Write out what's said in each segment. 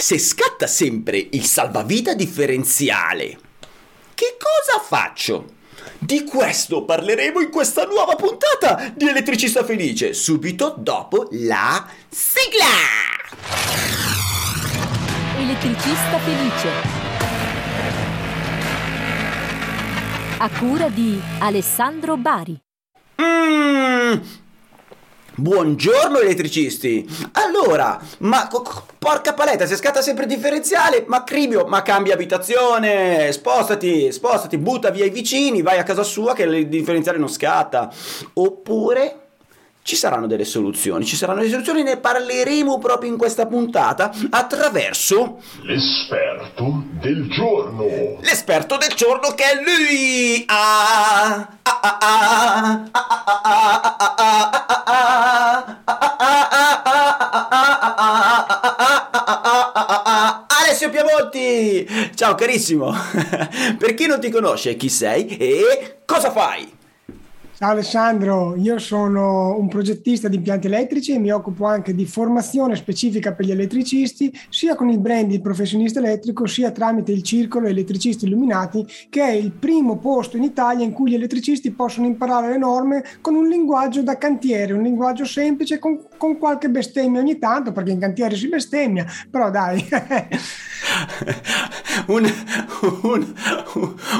se scatta sempre il salvavita differenziale, che cosa faccio? Di questo parleremo in questa nuova puntata di Elettricista Felice, subito dopo la sigla! Elettricista Felice. A cura di Alessandro Bari. Mmm, Buongiorno elettricisti! Allora, ma porca paletta, se scatta sempre il differenziale, ma Cribio, ma cambia abitazione, spostati, spostati, butta via i vicini, vai a casa sua che il differenziale non scatta. Oppure ci saranno delle soluzioni, ci saranno delle soluzioni, ne parleremo proprio in questa puntata attraverso l'esperto del giorno. L'esperto del giorno che è lui! Ah, ah, ah, ah, ah, ah, ah, ah, ah, Piamonti! Ciao carissimo! Per chi non ti conosce, chi sei e cosa fai? Ciao Alessandro, io sono un progettista di impianti elettrici e mi occupo anche di formazione specifica per gli elettricisti, sia con il brand Il Professionista Elettrico, sia tramite il Circolo Elettricisti Illuminati, che è il primo posto in Italia in cui gli elettricisti possono imparare le norme con un linguaggio da cantiere, un linguaggio semplice con, con qualche bestemmia ogni tanto, perché in cantiere si bestemmia, però dai. un, un,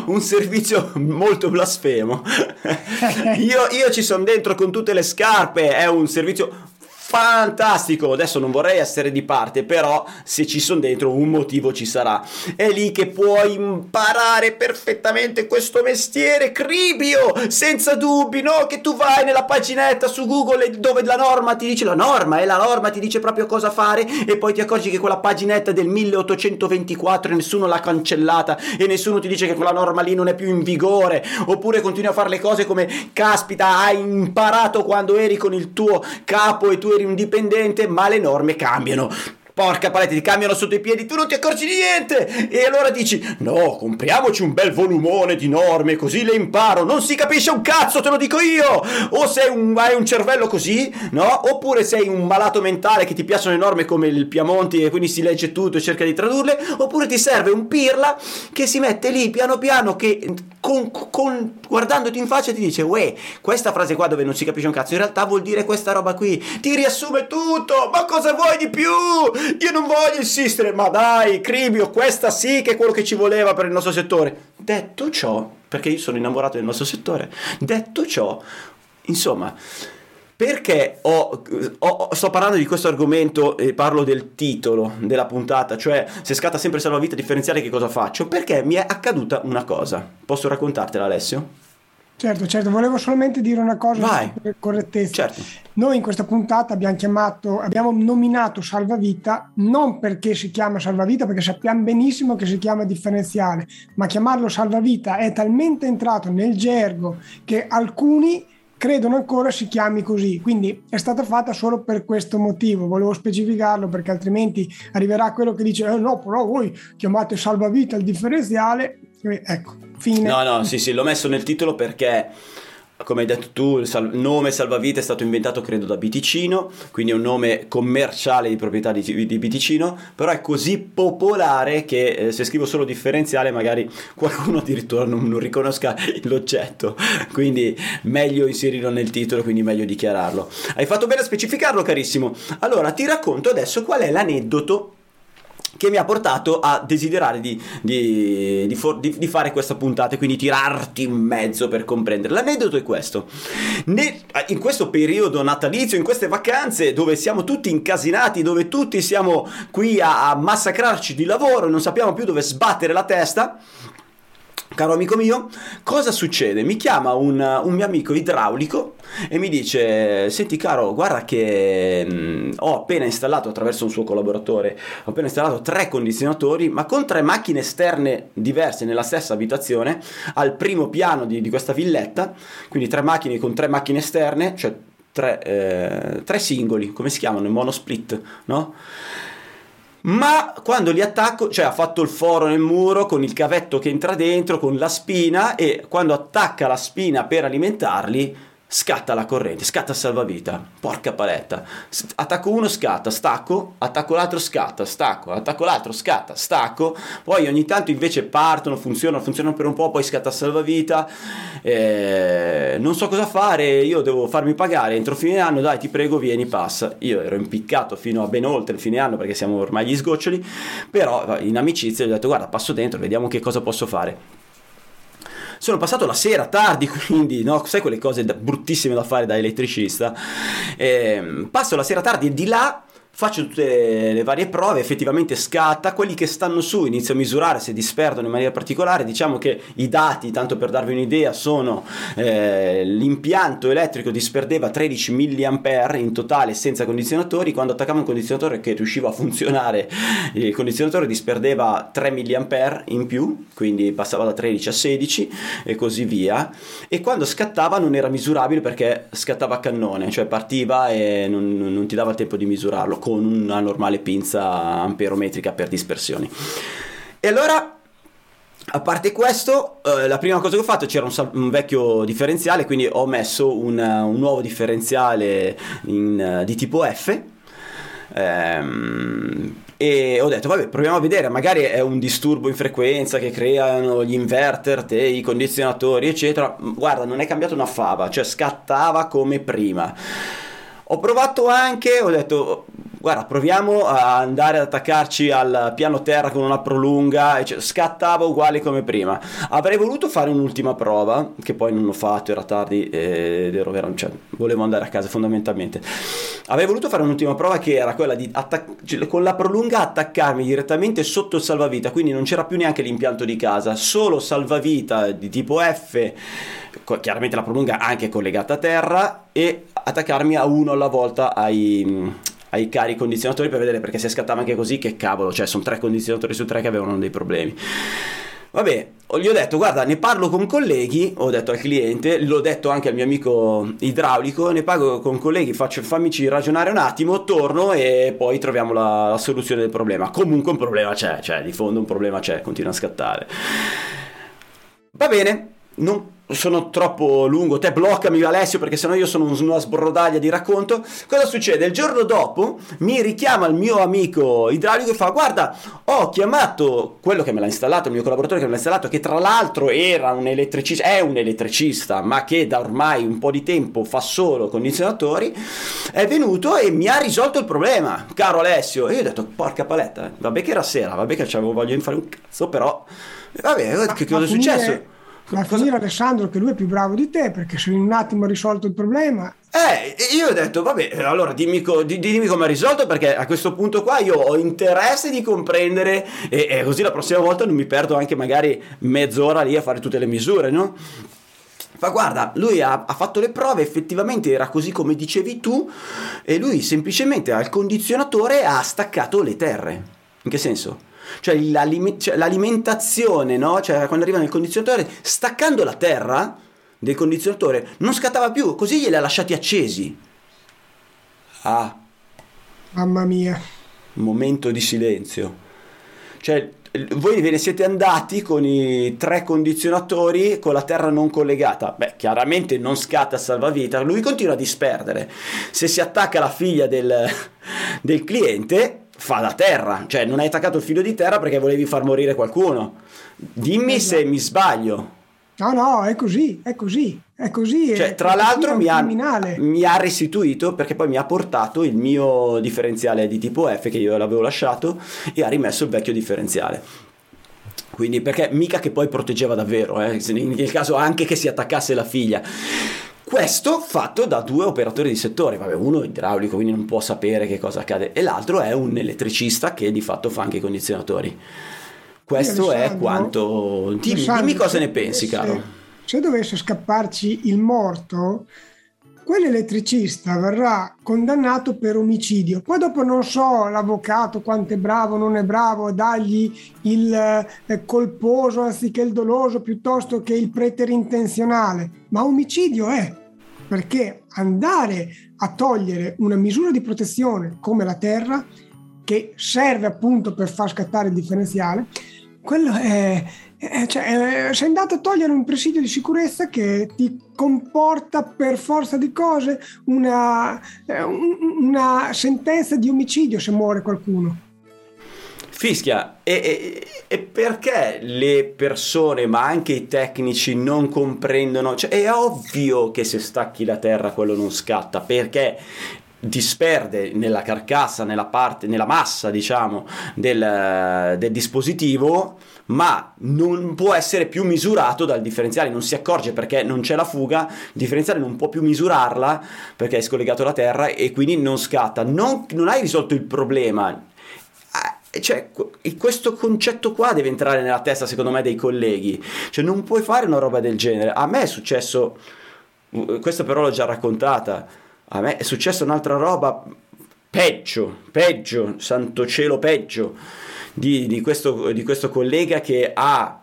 un, servizio molto blasfemo. Io, io ci sono dentro con tutte le scarpe, è un servizio fantastico. Adesso non vorrei essere di parte, però se ci sono dentro un motivo ci sarà. È lì che puoi imparare perfettamente questo mestiere, Cribio, senza dubbi, no? Che tu vai nella paginetta su Google dove la norma ti dice la norma e la norma ti dice proprio cosa fare e poi ti accorgi che quella paginetta del 1824 nessuno l'ha cancellata e nessuno ti dice che quella norma lì non è più in vigore, oppure continui a fare le cose come caspita, hai imparato quando eri con il tuo capo e tu eri eri un dipendente, ma le norme cambiano. Porca paletta, ti cambiano sotto i piedi, tu non ti accorgi di niente! E allora dici: No, compriamoci un bel volumone di norme, così le imparo. Non si capisce un cazzo, te lo dico io! O sei un, hai un cervello così, no? Oppure sei un malato mentale che ti piacciono le norme come il Piamonti e quindi si legge tutto e cerca di tradurle. Oppure ti serve un pirla che si mette lì piano piano, che con, con, guardandoti in faccia ti dice: Uè, questa frase qua dove non si capisce un cazzo, in realtà vuol dire questa roba qui. Ti riassume tutto! Ma cosa vuoi di più? Io non voglio insistere, ma dai, Cribio, questa sì che è quello che ci voleva per il nostro settore. Detto ciò, perché io sono innamorato del nostro settore, detto ciò, insomma, perché ho, ho, sto parlando di questo argomento e parlo del titolo della puntata, cioè se scatta sempre salvavita differenziale che cosa faccio? Perché mi è accaduta una cosa. Posso raccontartela Alessio? Certo, certo, volevo solamente dire una cosa Vai. per correttezza. Certo. Noi in questa puntata abbiamo chiamato, abbiamo nominato salvavita non perché si chiama salvavita, perché sappiamo benissimo che si chiama differenziale, ma chiamarlo salvavita è talmente entrato nel gergo che alcuni credono ancora si chiami così, quindi è stata fatta solo per questo motivo, volevo specificarlo perché altrimenti arriverà quello che dice eh no, però voi chiamate salvavita il differenziale, ecco, fine. No, no, sì, sì, l'ho messo nel titolo perché come hai detto tu, il sal- nome salvavita è stato inventato credo da Biticino, quindi è un nome commerciale di proprietà di, di Biticino, però è così popolare che eh, se scrivo solo differenziale magari qualcuno addirittura non, non, riconosca l'oggetto, quindi meglio inserirlo nel titolo, quindi meglio dichiararlo. Hai fatto bene a specificarlo carissimo. Allora ti racconto adesso qual è l'aneddoto che mi ha portato a desiderare di, di, di, for, di, fare questa puntata e quindi tirarti in mezzo per comprendere. L'aneddoto è questo. Ne, in questo periodo natalizio, in queste vacanze dove siamo tutti incasinati, dove tutti siamo qui a, a massacrarci di lavoro non sappiamo più dove sbattere la testa, Caro amico mio, cosa succede? Mi chiama un, un, mio amico idraulico e mi dice: Senti, caro, guarda che mh, mm, ho appena installato attraverso un suo collaboratore, ho appena installato tre condizionatori, ma con tre macchine esterne diverse nella stessa abitazione, al primo piano di, di questa villetta. Quindi tre macchine con tre macchine esterne, cioè tre, eh, tre singoli, come si chiamano? In monosplit, no? Ma quando li attacco, cioè ha fatto il foro nel muro con il cavetto che entra dentro, con la spina e quando attacca la spina per alimentarli scatta la corrente, scatta salvavita, porca paletta, attacco uno, scatta, stacco, attacco l'altro, scatta, stacco, attacco l'altro, scatta, stacco, poi ogni tanto invece partono, funzionano, funzionano per un po', poi scatta salvavita, eh, non so cosa fare, io devo farmi pagare entro fine anno, dai ti prego vieni, passa, io ero impiccato fino a ben oltre il fine anno perché siamo ormai agli sgoccioli, però in amicizia gli ho detto guarda passo dentro, vediamo che cosa posso fare sono passato la sera tardi, quindi no, sai quelle cose da, bruttissime da fare da elettricista. Eh, passo la sera tardi di là faccio tutte le varie prove, effettivamente scatta, quelli che stanno su inizio a misurare se disperdono in maniera particolare, diciamo che i dati, tanto per darvi un'idea, sono eh, l'impianto elettrico disperdeva 13 mA in totale senza condizionatori, quando attaccavo un condizionatore che riusciva a funzionare, il condizionatore disperdeva 3 mA in più, quindi passava da 13 a 16 e così via, e quando scattava non era misurabile perché scattava a cannone, cioè partiva e non, non ti dava il tempo di misurarlo con una normale pinza amperometrica per dispersioni. E allora a parte questo, eh, la prima cosa che ho fatto c'era un, un vecchio differenziale, quindi ho messo un, un nuovo differenziale in, uh, di tipo F. Ehm, e ho detto, vabbè, proviamo a vedere, magari è un disturbo in frequenza che creano gli inverter, te, i condizionatori, eccetera. Guarda, non è cambiato una fava, cioè scattava come prima. Ho provato anche, ho detto, guarda, proviamo a andare ad attaccarci al piano terra con una prolunga, cioè, scattava uguale come prima. Avrei voluto fare un'ultima prova, che poi non ho fatto, era tardi ed ero vero, cioè, volevo andare a casa fondamentalmente. Avrei voluto fare un'ultima prova che era quella di attac- cioè, con la prolunga attaccarmi direttamente sotto il salvavita, quindi non c'era più neanche l'impianto di casa, solo salvavita di tipo F, chiaramente la prolunga anche collegata a terra e attaccarmi a uno alla volta ai, ai cari condizionatori per vedere perché se scattava anche così che cavolo, cioè sono tre condizionatori su tre che avevano dei problemi. Vabbè, gli ho detto guarda ne parlo con colleghi, ho detto al cliente, l'ho detto anche al mio amico idraulico, ne pago con colleghi, faccio, fammici ragionare un attimo, torno e poi troviamo la, la soluzione del problema. Comunque un problema c'è, cioè di fondo un problema c'è, continua a scattare. Va bene, non sono troppo lungo, te bloccami Alessio perché sennò io sono una sbrodaglia di racconto. Cosa succede? Il giorno dopo mi richiama il mio amico idraulico e fa guarda ho chiamato quello che me l'ha installato, il mio collaboratore che me l'ha installato, che tra l'altro era un elettricista, è un elettricista ma che da ormai un po' di tempo fa solo condizionatori, è venuto e mi ha risolto il problema, caro Alessio. E io ho detto porca paletta, vabbè che era sera, vabbè che avevo voglia di fare un cazzo, però vabbè che cosa è successo? Ma cosa... finire Alessandro che lui è più bravo di te perché se in un attimo ha risolto il problema. Eh, io ho detto, vabbè, allora dimmi, co- dimmi come ha risolto perché a questo punto qua io ho interesse di comprendere e, e così la prossima volta non mi perdo anche magari mezz'ora lì a fare tutte le misure, no? Ma guarda, lui ha, ha, fatto le prove, effettivamente era così come dicevi tu, e lui semplicemente al condizionatore ha staccato le terre. In che senso? Cioè, cioè l'alimentazione, no? Cioè quando arriva nel condizionatore, staccando la terra del condizionatore, non scattava più, così glieli ha lasciati accesi. Ah. Mamma mia. Momento di silenzio. Cioè, voi ve ne siete andati con i tre condizionatori con la terra non collegata. Beh, chiaramente non scatta salvavita, lui continua a disperdere. Se si attacca la figlia del, del cliente, fa da terra, cioè non hai attaccato il filo di terra perché volevi far morire qualcuno. Dimmi esatto. se mi sbaglio. No, no, è così, è così, è così. Cioè, è, tra l'altro mi ha, mi ha, restituito perché poi mi ha portato il mio differenziale di tipo F che io l'avevo lasciato e ha rimesso il vecchio differenziale. Quindi perché mica che poi proteggeva davvero, eh, nel caso anche che si attaccasse la figlia. Questo fatto da due operatori di settore, Vabbè, uno è idraulico, quindi non può sapere che cosa accade, e l'altro è un elettricista che di fatto fa anche i condizionatori. Questo è quanto. Dimmi, dimmi cosa ne pensi, se, caro. Se dovesse scapparci il morto, quell'elettricista verrà condannato per omicidio. Poi dopo non so l'avvocato quanto è bravo o non è bravo a dargli il eh, colposo anziché il doloso piuttosto che il preterintenzionale, ma omicidio è perché andare a togliere una misura di protezione come la terra, che serve appunto per far scattare il differenziale, quello è, è, cioè, è, sei andato a togliere un presidio di sicurezza che ti comporta per forza di cose una, eh, una sentenza di omicidio se muore qualcuno. Fischia, e, e, e, perché le persone, ma anche i tecnici, non comprendono? Cioè, è ovvio che se stacchi la terra quello non scatta, perché disperde nella carcassa, nella parte, nella massa, diciamo, del, del dispositivo, ma non può essere più misurato dal differenziale, non si accorge perché non c'è la fuga, il differenziale non può più misurarla perché è scollegato alla terra e quindi non scatta. Non, non hai risolto il problema. Cioè, questo concetto qua deve entrare nella testa, secondo me, dei colleghi. Cioè, non puoi fare una roba del genere. A me è successo, questa però l'ho già raccontata a me è successa un'altra roba peggio, peggio, santo cielo peggio, di, di, questo, di questo collega che ha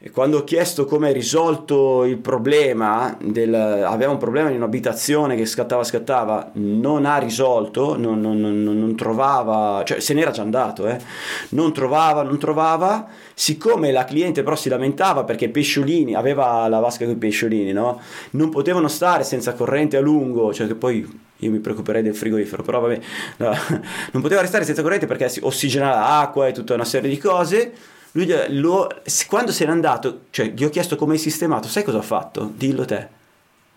e quando ho chiesto come hai risolto il problema, del, aveva un problema in un'abitazione che scattava, scattava, non ha risolto, non, non, non, non trovava, cioè se n'era già andato, eh, non trovava, non trovava, siccome la cliente però si lamentava perché i pesciolini, aveva la vasca con i pesciolini, no? non potevano stare senza corrente a lungo, cioè che poi io mi preoccuperei del frigorifero, però vabbè, no, non poteva restare senza corrente perché si ossigena l'acqua e tutta una serie di cose lui lo, quando se n'è andato, cioè gli ho chiesto come hai sistemato, sai cosa ha fatto? Dillo te.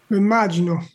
Lo immagino.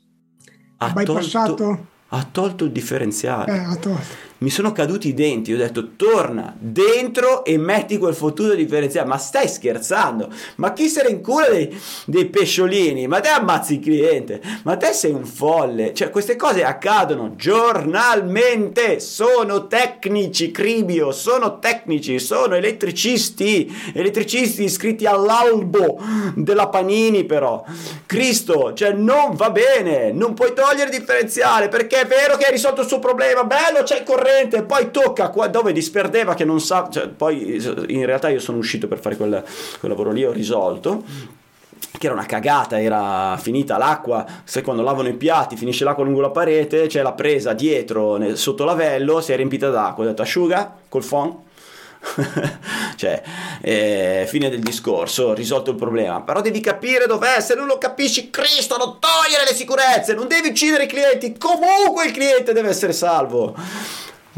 Ha tolto, ha tolto il differenziale. Eh, ha tolto mi sono caduti i denti. Ho detto torna dentro e metti quel fottuto differenziale. Ma stai scherzando? Ma chi se ne incura dei, dei pesciolini? Ma te ammazzi il cliente? Ma te sei un folle? Cioè, queste cose accadono giornalmente. Sono tecnici, Cribio. Sono tecnici, sono elettricisti. Elettricisti iscritti all'albo della Panini, però. Cristo, cioè, non va bene. Non puoi togliere il differenziale perché è vero che hai risolto il suo problema. Bello, c'è il corretto corrente, poi tocca qua dove disperdeva che non sa, cioè, poi in realtà io sono uscito per fare quel, quel lavoro lì, ho risolto che era una cagata, era finita l'acqua, se quando lavano i piatti finisce l'acqua lungo la parete, c'è la presa dietro nel, sotto lavello, si è riempita d'acqua, ho detto asciuga col phon, cioè, eh, fine del discorso, risolto il problema. Però devi capire dov'è, se non lo capisci, Cristo, non togliere le sicurezze, non devi uccidere i clienti, comunque il cliente deve essere salvo.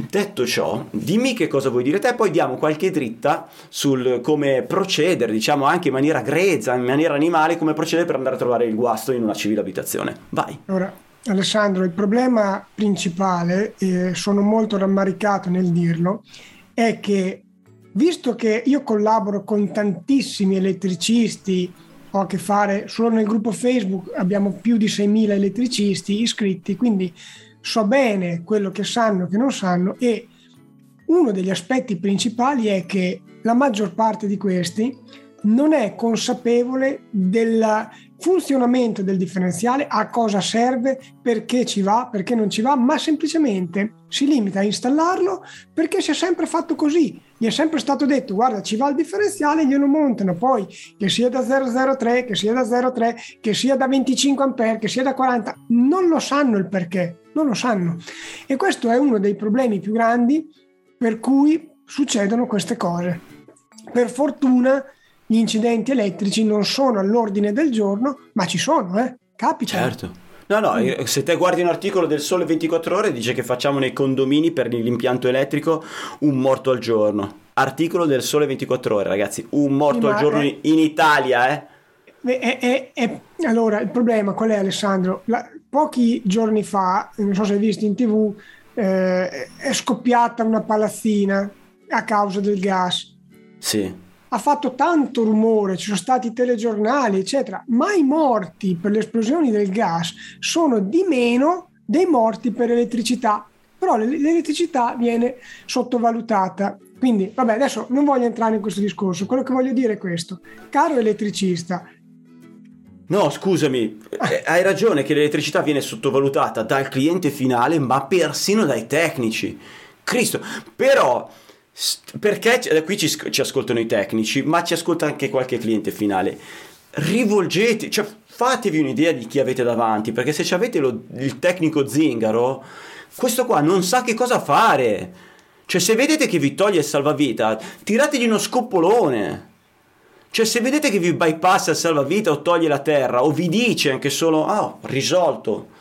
Detto ciò, dimmi che cosa vuoi dire te, poi diamo qualche dritta sul come procedere, diciamo anche in maniera grezza, in maniera animale, come procedere per andare a trovare il guasto in una civile abitazione. Vai. Ora, Alessandro, il problema principale, e sono molto rammaricato nel dirlo, è che visto che io collaboro con tantissimi elettricisti, ho a che fare solo nel gruppo Facebook, abbiamo più di 6.000 elettricisti iscritti, quindi so bene quello che sanno e che non sanno e uno degli aspetti principali è che la maggior parte di questi non è consapevole del funzionamento del differenziale, a cosa serve, perché ci va, perché non ci va, ma semplicemente si limita a installarlo perché si è sempre fatto così. Gli è sempre stato detto, guarda, ci va il differenziale, glielo montano, poi che sia da 003, che sia da 03, che sia da 25 ampere, che sia da 40, non lo sanno il perché, non lo sanno. E questo è uno dei problemi più grandi per cui succedono queste cose. Per fortuna gli incidenti elettrici non sono all'ordine del giorno, ma ci sono, eh? Capita. Certo. No, no, mm. se te guardi un articolo del Sole 24 Ore dice che facciamo nei condomini per l'impianto elettrico un morto al giorno. Articolo del Sole 24 Ore, ragazzi, un morto sì, al giorno è... in Italia, eh? È, è, allora, il problema qual è Alessandro? La, pochi giorni fa, non so se hai visto in tv, eh, è scoppiata una palazzina a causa del gas. Sì ha fatto tanto rumore, ci sono stati telegiornali, eccetera, ma i morti per le esplosioni del gas sono di meno dei morti per elettricità. Però l'elettricità viene sottovalutata. Quindi, vabbè, adesso non voglio entrare in questo discorso. Quello che voglio dire è questo. Caro elettricista, No, scusami, eh, hai ragione che l'elettricità viene sottovalutata dal cliente finale, ma persino dai tecnici. Cristo, però perché qui ci, ci, ascoltano i tecnici, ma ci ascolta anche qualche cliente finale. Rivolgete, cioè fatevi un'idea di chi avete davanti, perché se avete lo, il tecnico zingaro, questo qua non sa che cosa fare. Cioè, se vedete che vi toglie il salvavita, tirategli uno scoppolone. Cioè, se vedete che vi bypassa il salvavita o toglie la terra, o vi dice anche solo, ah, oh, risolto.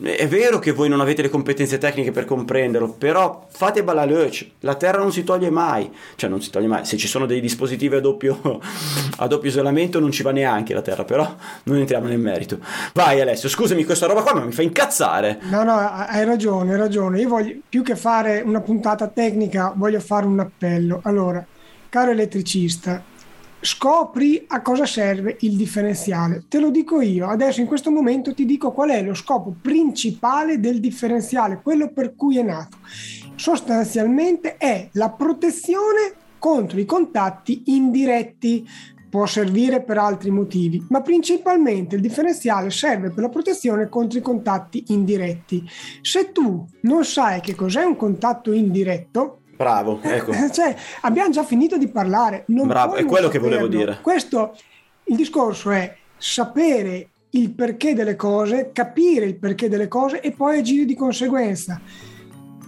È vero che voi non avete le competenze tecniche per comprenderlo, però fate balalöc, la terra non si toglie mai, cioè non si toglie mai, se ci sono dei dispositivi a doppio, a doppio isolamento non ci va neanche la terra, però non entriamo nel merito. Vai Alessio, scusami questa roba qua ma mi fa incazzare. No, no, hai ragione, hai ragione, io voglio, più che fare una puntata tecnica, voglio fare un appello. Allora, caro elettricista, scopri a cosa serve il differenziale. Te lo dico io, adesso in questo momento ti dico qual è lo scopo principale del differenziale, quello per cui è nato. Sostanzialmente è la protezione contro i contatti indiretti. Può servire per altri motivi, ma principalmente il differenziale serve per la protezione contro i contatti indiretti. Se tu non sai che cos'è un contatto indiretto, Bravo, ecco. Cioè, abbiamo già finito di parlare. Non Bravo, è quello che volevo dire. Questo, il discorso è sapere il perché delle cose, capire il perché delle cose e poi agire di conseguenza.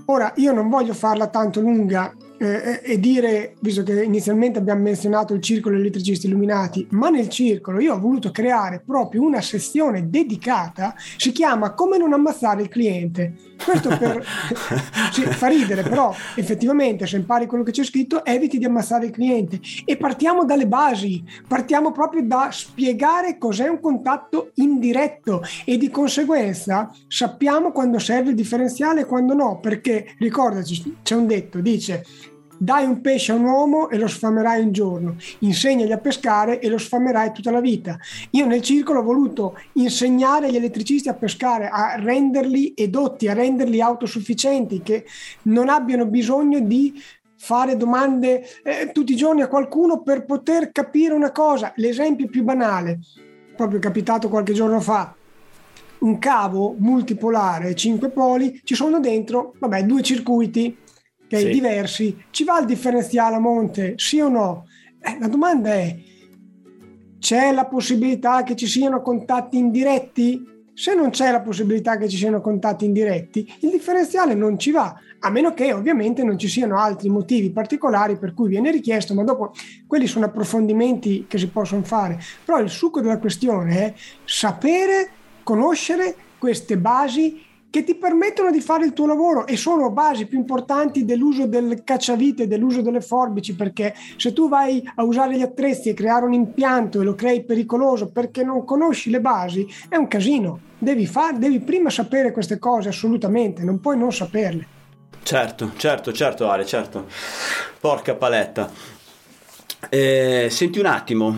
Ora, io non voglio farla tanto lunga eh, e dire, visto che inizialmente abbiamo menzionato il circolo elettricisti illuminati, ma nel circolo io ho voluto creare proprio una sezione dedicata, si chiama Come non ammazzare il cliente. Questo per, sì, fa ridere, però effettivamente se impari quello che c'è scritto eviti di ammazzare il cliente e partiamo dalle basi, partiamo proprio da spiegare cos'è un contatto indiretto e di conseguenza sappiamo quando serve il differenziale e quando no, perché ricordaci, c'è un detto, dice dai un pesce a un uomo e lo sfamerai un giorno, insegnagli a pescare e lo sfamerai tutta la vita. Io nel circolo ho voluto insegnare agli elettricisti a pescare, a renderli edotti, a renderli autosufficienti, che non abbiano bisogno di fare domande eh, tutti i giorni a qualcuno per poter capire una cosa. L'esempio più banale, proprio capitato qualche giorno fa, un cavo multipolare 5 poli, ci sono dentro, vabbè, due circuiti ok? Sì. Diversi. Ci va il differenziale a monte, sì o no? Eh, la domanda è, c'è la possibilità che ci siano contatti indiretti? Se non c'è la possibilità che ci siano contatti indiretti, il differenziale non ci va, a meno che ovviamente non ci siano altri motivi particolari per cui viene richiesto, ma dopo quelli sono approfondimenti che si possono fare. Però il succo della questione è sapere, conoscere queste basi che ti permettono di fare il tuo lavoro e sono basi più importanti dell'uso del cacciavite, dell'uso delle forbici, perché se tu vai a usare gli attrezzi e creare un impianto e lo crei pericoloso perché non conosci le basi, è un casino. Devi, far, devi prima sapere queste cose assolutamente, non puoi non saperle. Certo, certo, certo Ale, certo. Porca paletta. Eh, senti un attimo.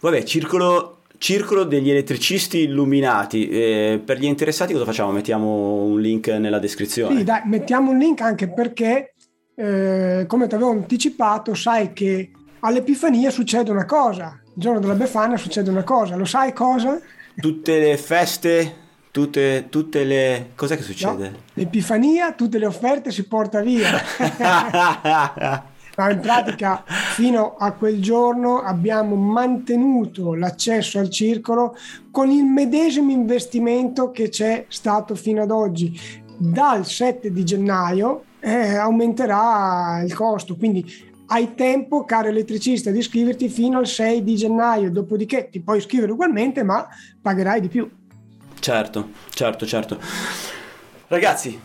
Vabbè, circolo Circolo degli elettricisti illuminati. Eh, per gli interessati cosa facciamo? Mettiamo un link nella descrizione. Sì, dai, mettiamo un link anche perché, eh, come ti avevo anticipato, sai che all'Epifania succede una cosa. Il giorno della Befana succede una cosa. Lo sai cosa? Tutte le feste, tutte, tutte le... Cos'è che succede? No, L'Epifania, tutte le offerte si porta via. Ma in pratica fino a quel giorno abbiamo mantenuto l'accesso al circolo con il medesimo investimento che c'è stato fino ad oggi. Dal 7 di gennaio eh, aumenterà il costo, quindi hai tempo, caro elettricista, di iscriverti fino al 6 di gennaio, dopodiché ti puoi iscrivere ugualmente, ma pagherai di più. Certo, certo, certo. Ragazzi,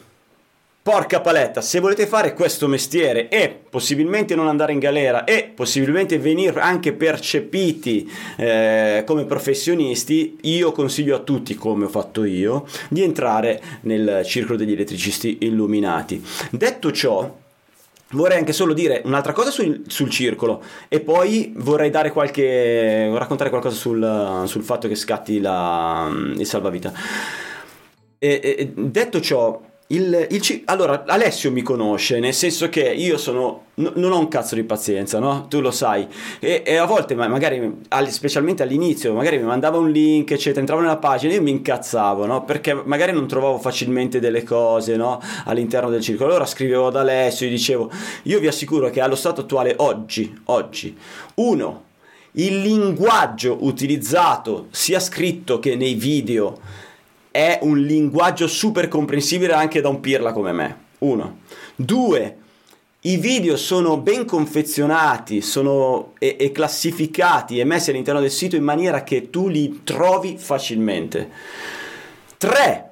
Porca paletta, se volete fare questo mestiere e possibilmente non andare in galera e possibilmente venire anche percepiti eh, come professionisti, io consiglio a tutti, come ho fatto io, di entrare nel circolo degli elettricisti illuminati. Detto ciò, Vorrei anche solo dire un'altra cosa sul, sul, circolo e poi vorrei qualche, raccontare qualcosa sul, sul fatto che scatti la, il salvavita. E, e, detto ciò, il, il, allora, Alessio mi conosce, nel senso che io sono, n- non ho un cazzo di pazienza, no? Tu lo sai. E, e a volte, magari, specialmente all'inizio, magari mi mandava un link, eccetera, entravo nella pagina e io mi incazzavo, no? Perché magari non trovavo facilmente delle cose, no? All'interno del circolo. Allora scrivevo ad Alessio e dicevo, io vi assicuro che allo stato attuale, oggi, oggi, uno, il linguaggio utilizzato, sia scritto che nei video, è un linguaggio super comprensibile anche da un pirla come me. Uno. Due, i video sono ben confezionati sono e, e, classificati e messi all'interno del sito in maniera che tu li trovi facilmente. 3.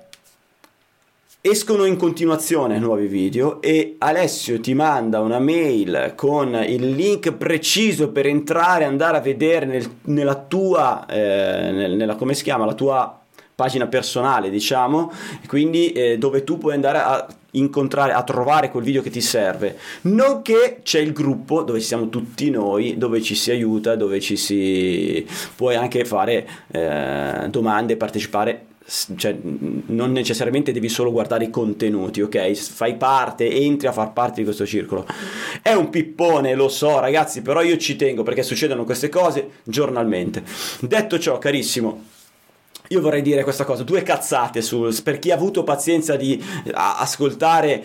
Escono in continuazione nuovi video e Alessio ti manda una mail con il link preciso per entrare e andare a vedere nel, nella tua, eh, nel, nella, come si chiama, la tua pagina personale, diciamo, quindi eh, dove tu puoi andare a incontrare, a trovare quel video che ti serve. Nonché c'è il gruppo dove siamo tutti noi, dove ci si aiuta, dove ci si puoi anche fare eh, domande, partecipare cioè, non necessariamente devi solo guardare i contenuti, ok? Fai parte, entri a far parte di questo circolo. È un pippone, lo so, ragazzi, però io ci tengo perché succedono queste cose giornalmente. Detto ciò, carissimo, io vorrei dire questa cosa, due cazzate su, per chi ha avuto pazienza di ascoltare,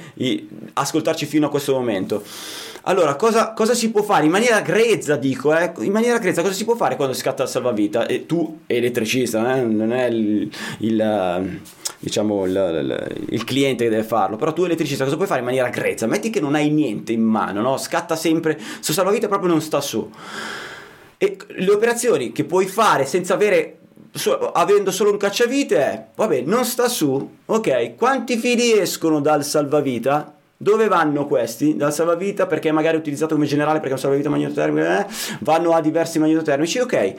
ascoltarci fino a questo momento. Allora, cosa, cosa, si può fare? In maniera grezza, dico, eh? in maniera grezza, cosa si può fare quando scatta il salvavita? E tu, elettricista, eh? non è il, il diciamo il, il, il, cliente che deve farlo, però tu elettricista cosa puoi fare in maniera grezza? Metti che non hai niente in mano, no? Scatta sempre, su salvavita proprio non sta su. E le operazioni che puoi fare senza avere So, avendo solo un cacciavite è, vabbè, non sta su, ok, quanti fili escono dal salvavita? Dove vanno questi? Dal salvavita perché magari è utilizzato come generale perché è un salvavita magnetotermico, eh? vanno a diversi magnetotermici, ok,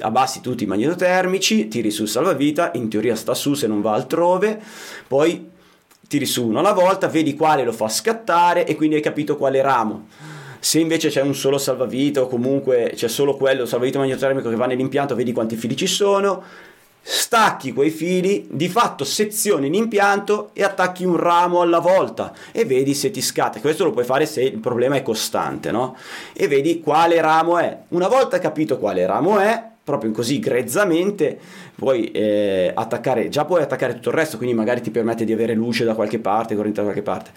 abbassi tutti i magnetotermici, tiri su salvavita, in teoria sta su se non va altrove, poi tiri su uno alla volta, vedi quale lo fa scattare e quindi hai capito quale ramo se invece c'è un solo salvavita o comunque c'è solo quello salvavita magnetotermico che va nell'impianto, vedi quanti fili ci sono, stacchi quei fili, di fatto sezioni l'impianto e attacchi un ramo alla volta e vedi se ti scatta. Questo lo puoi fare se il problema è costante, no? E vedi quale ramo è. Una volta capito quale ramo è, proprio così grezzamente puoi eh, attaccare già puoi attaccare tutto il resto quindi magari ti permette di avere luce da qualche parte corrente da qualche parte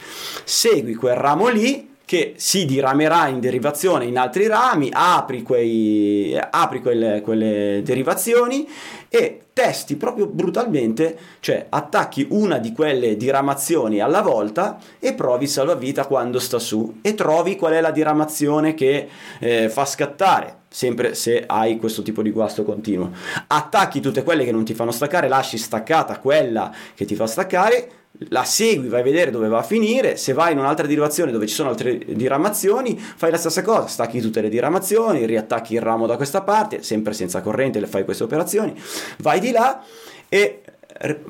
segui quel ramo lì che si diramerà in derivazione in altri rami, apri, quei, apri quelle, quelle derivazioni e testi proprio brutalmente, cioè attacchi una di quelle diramazioni alla volta e provi salvavita quando sta su e trovi qual è la diramazione che eh, fa scattare sempre se hai questo tipo di guasto continuo. Attacchi tutte quelle che non ti fanno staccare, lasci staccata quella che ti fa staccare la segui, vai a vedere dove va a finire, se vai in un'altra diramazione dove ci sono altre diramazioni, fai la stessa cosa, stacchi tutte le diramazioni, riattacchi il ramo da questa parte, sempre senza corrente fai queste operazioni, vai di là e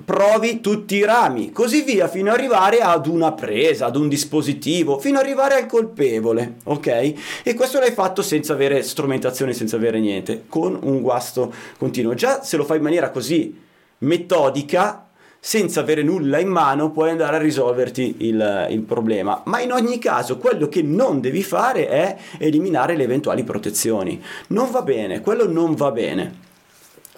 provi tutti i rami, così via fino ad arrivare ad una presa, ad un dispositivo, fino ad arrivare al colpevole, ok? E questo l'hai fatto senza avere strumentazione, senza avere niente, con un guasto continuo. Già se lo fai in maniera così metodica, senza avere nulla in mano puoi andare a risolverti il, il, problema. Ma in ogni caso quello che non devi fare è eliminare le eventuali protezioni. Non va bene, quello non va bene.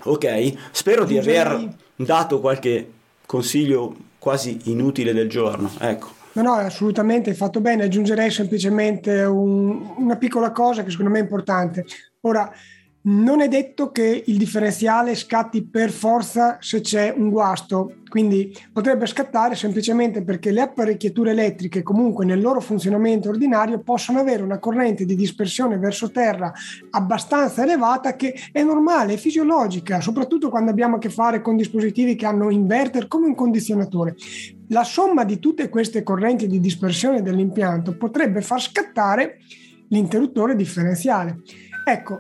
Ok? Spero di aver dato qualche consiglio quasi inutile del giorno. Ecco. No, no, assolutamente, hai fatto bene. Aggiungerei semplicemente un, una piccola cosa che secondo me è importante. Ora, non è detto che il differenziale scatti per forza se c'è un guasto, quindi potrebbe scattare semplicemente perché le apparecchiature elettriche comunque nel loro funzionamento ordinario possono avere una corrente di dispersione verso terra abbastanza elevata che è normale, è fisiologica, soprattutto quando abbiamo a che fare con dispositivi che hanno inverter come un condizionatore. La somma di tutte queste correnti di dispersione dell'impianto potrebbe far scattare l'interruttore differenziale. Ecco,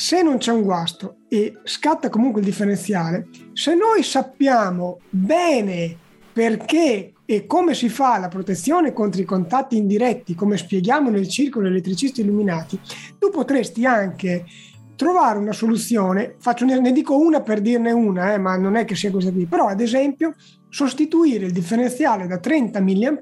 se non c'è un guasto e scatta comunque il differenziale, se noi sappiamo bene perché e come si fa la protezione contro i contatti indiretti, come spieghiamo nel circolo elettricisti illuminati, tu potresti anche trovare una soluzione, faccio, ne dico una per dirne una, eh, ma non è che sia qui, però ad esempio sostituire il differenziale da 30 mA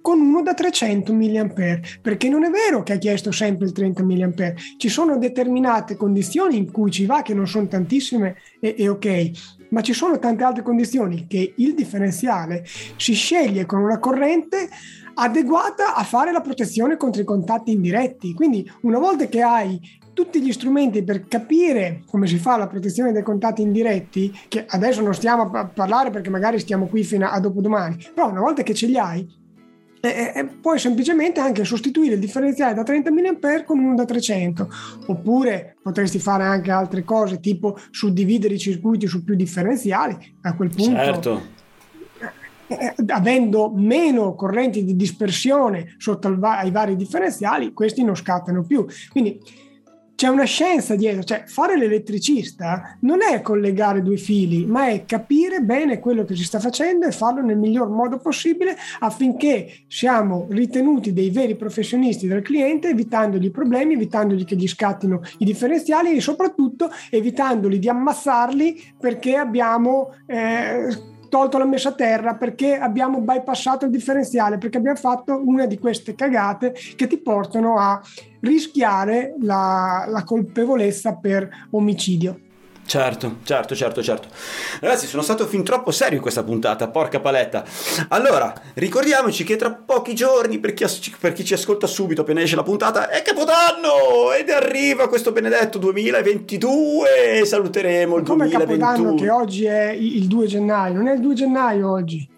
con uno da 300 mA, perché non è vero che ha chiesto sempre il 30 mA, ci sono determinate condizioni in cui ci va che non sono tantissime e, e ok, ma ci sono tante altre condizioni che il differenziale si sceglie con una corrente adeguata a fare la protezione contro i contatti indiretti. Quindi una volta che hai tutti gli strumenti per capire come si fa la protezione dei contatti indiretti, che adesso non stiamo a parlare perché magari stiamo qui fino a dopodomani, però una volta che ce li hai, e, e puoi semplicemente anche sostituire il differenziale da 30 mA con uno da 300 oppure potresti fare anche altre cose tipo suddividere i circuiti su più differenziali a quel punto certo eh, avendo meno correnti di dispersione sotto ai vari differenziali, questi non scattano più. Quindi c'è una scienza dietro, cioè fare l'elettricista non è collegare due fili, ma è capire bene quello che si sta facendo e farlo nel miglior modo possibile affinché siamo ritenuti dei veri professionisti del cliente, evitandogli problemi, evitandogli che gli scattino i differenziali e soprattutto evitandoli di ammazzarli perché abbiamo eh, tolto la messa a terra perché abbiamo bypassato il differenziale, perché abbiamo fatto una di queste cagate che ti portano a rischiare la, la colpevolezza per omicidio. Certo, certo, certo, certo. Ragazzi, sono stato fin troppo serio in questa puntata, porca paletta. Allora, ricordiamoci che tra pochi giorni, per chi, per chi ci ascolta subito appena esce la puntata, è Capodanno ed arriva questo benedetto 2022 saluteremo il Come 2021. Come Capodanno che oggi è il 2 gennaio, non è il 2 gennaio oggi.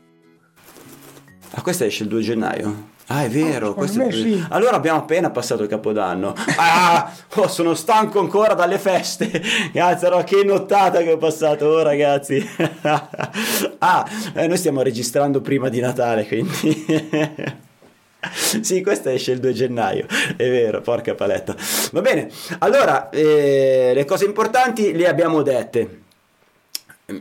Ah, questa esce il 2 gennaio? Ah, è vero. Oh, è... Sì. Allora abbiamo appena passato il capodanno. Ah, oh, sono stanco ancora dalle feste. Cazzo, che nottata che ho passato, oh, ragazzi. ah, eh, noi stiamo registrando prima di Natale, quindi. sì, questa esce il 2 gennaio, è vero, porca paletta. Va bene, allora, eh, le cose importanti le abbiamo dette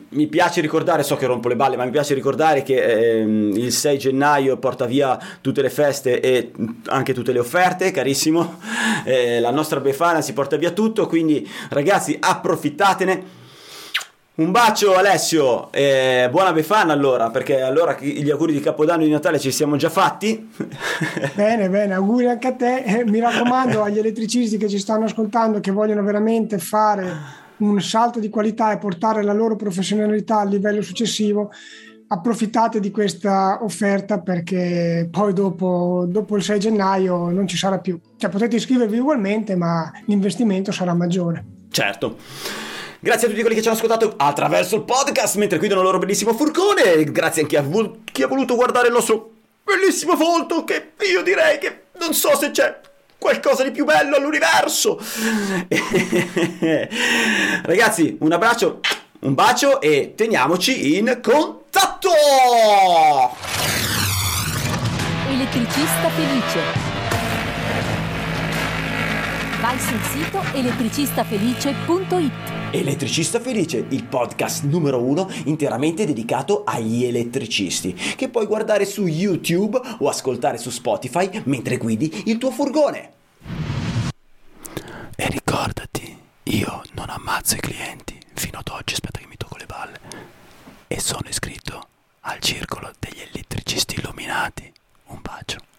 mi piace ricordare, so che rompo le balle, ma mi piace ricordare che ehm, il 6 gennaio porta via tutte le feste e anche tutte le offerte, carissimo. Eh, la nostra Befana si porta via tutto, quindi ragazzi approfittatene. Un bacio Alessio, eh, buona Befana allora, perché allora gli auguri di Capodanno e di Natale ci siamo già fatti. bene, bene, auguri anche a te. Eh, mi raccomando agli elettricisti che ci stanno ascoltando, che vogliono veramente fare un salto di qualità e portare la loro professionalità al livello successivo, approfittate di questa offerta perché poi dopo, dopo, il 6 gennaio non ci sarà più. Cioè potete iscrivervi ugualmente, ma l'investimento sarà maggiore. Certo. Grazie a tutti quelli che ci hanno ascoltato attraverso il podcast mentre guidano il loro bellissimo furgone. Grazie anche a chi ha voluto guardare il nostro bellissimo volto che io direi che non so se c'è qualcosa di più bello all'universo. Ragazzi, un abbraccio, un bacio e teniamoci in contatto. Elettricista felice. Vai sul sito elettricistafelice.it. Elettricista Felice, il podcast numero uno interamente dedicato agli elettricisti, che puoi guardare su YouTube o ascoltare su Spotify mentre guidi il tuo furgone. E ricordati, io non ammazzo i clienti, fino ad oggi aspetta che mi tocco le balle, e sono iscritto al circolo degli elettricisti illuminati. Un bacio.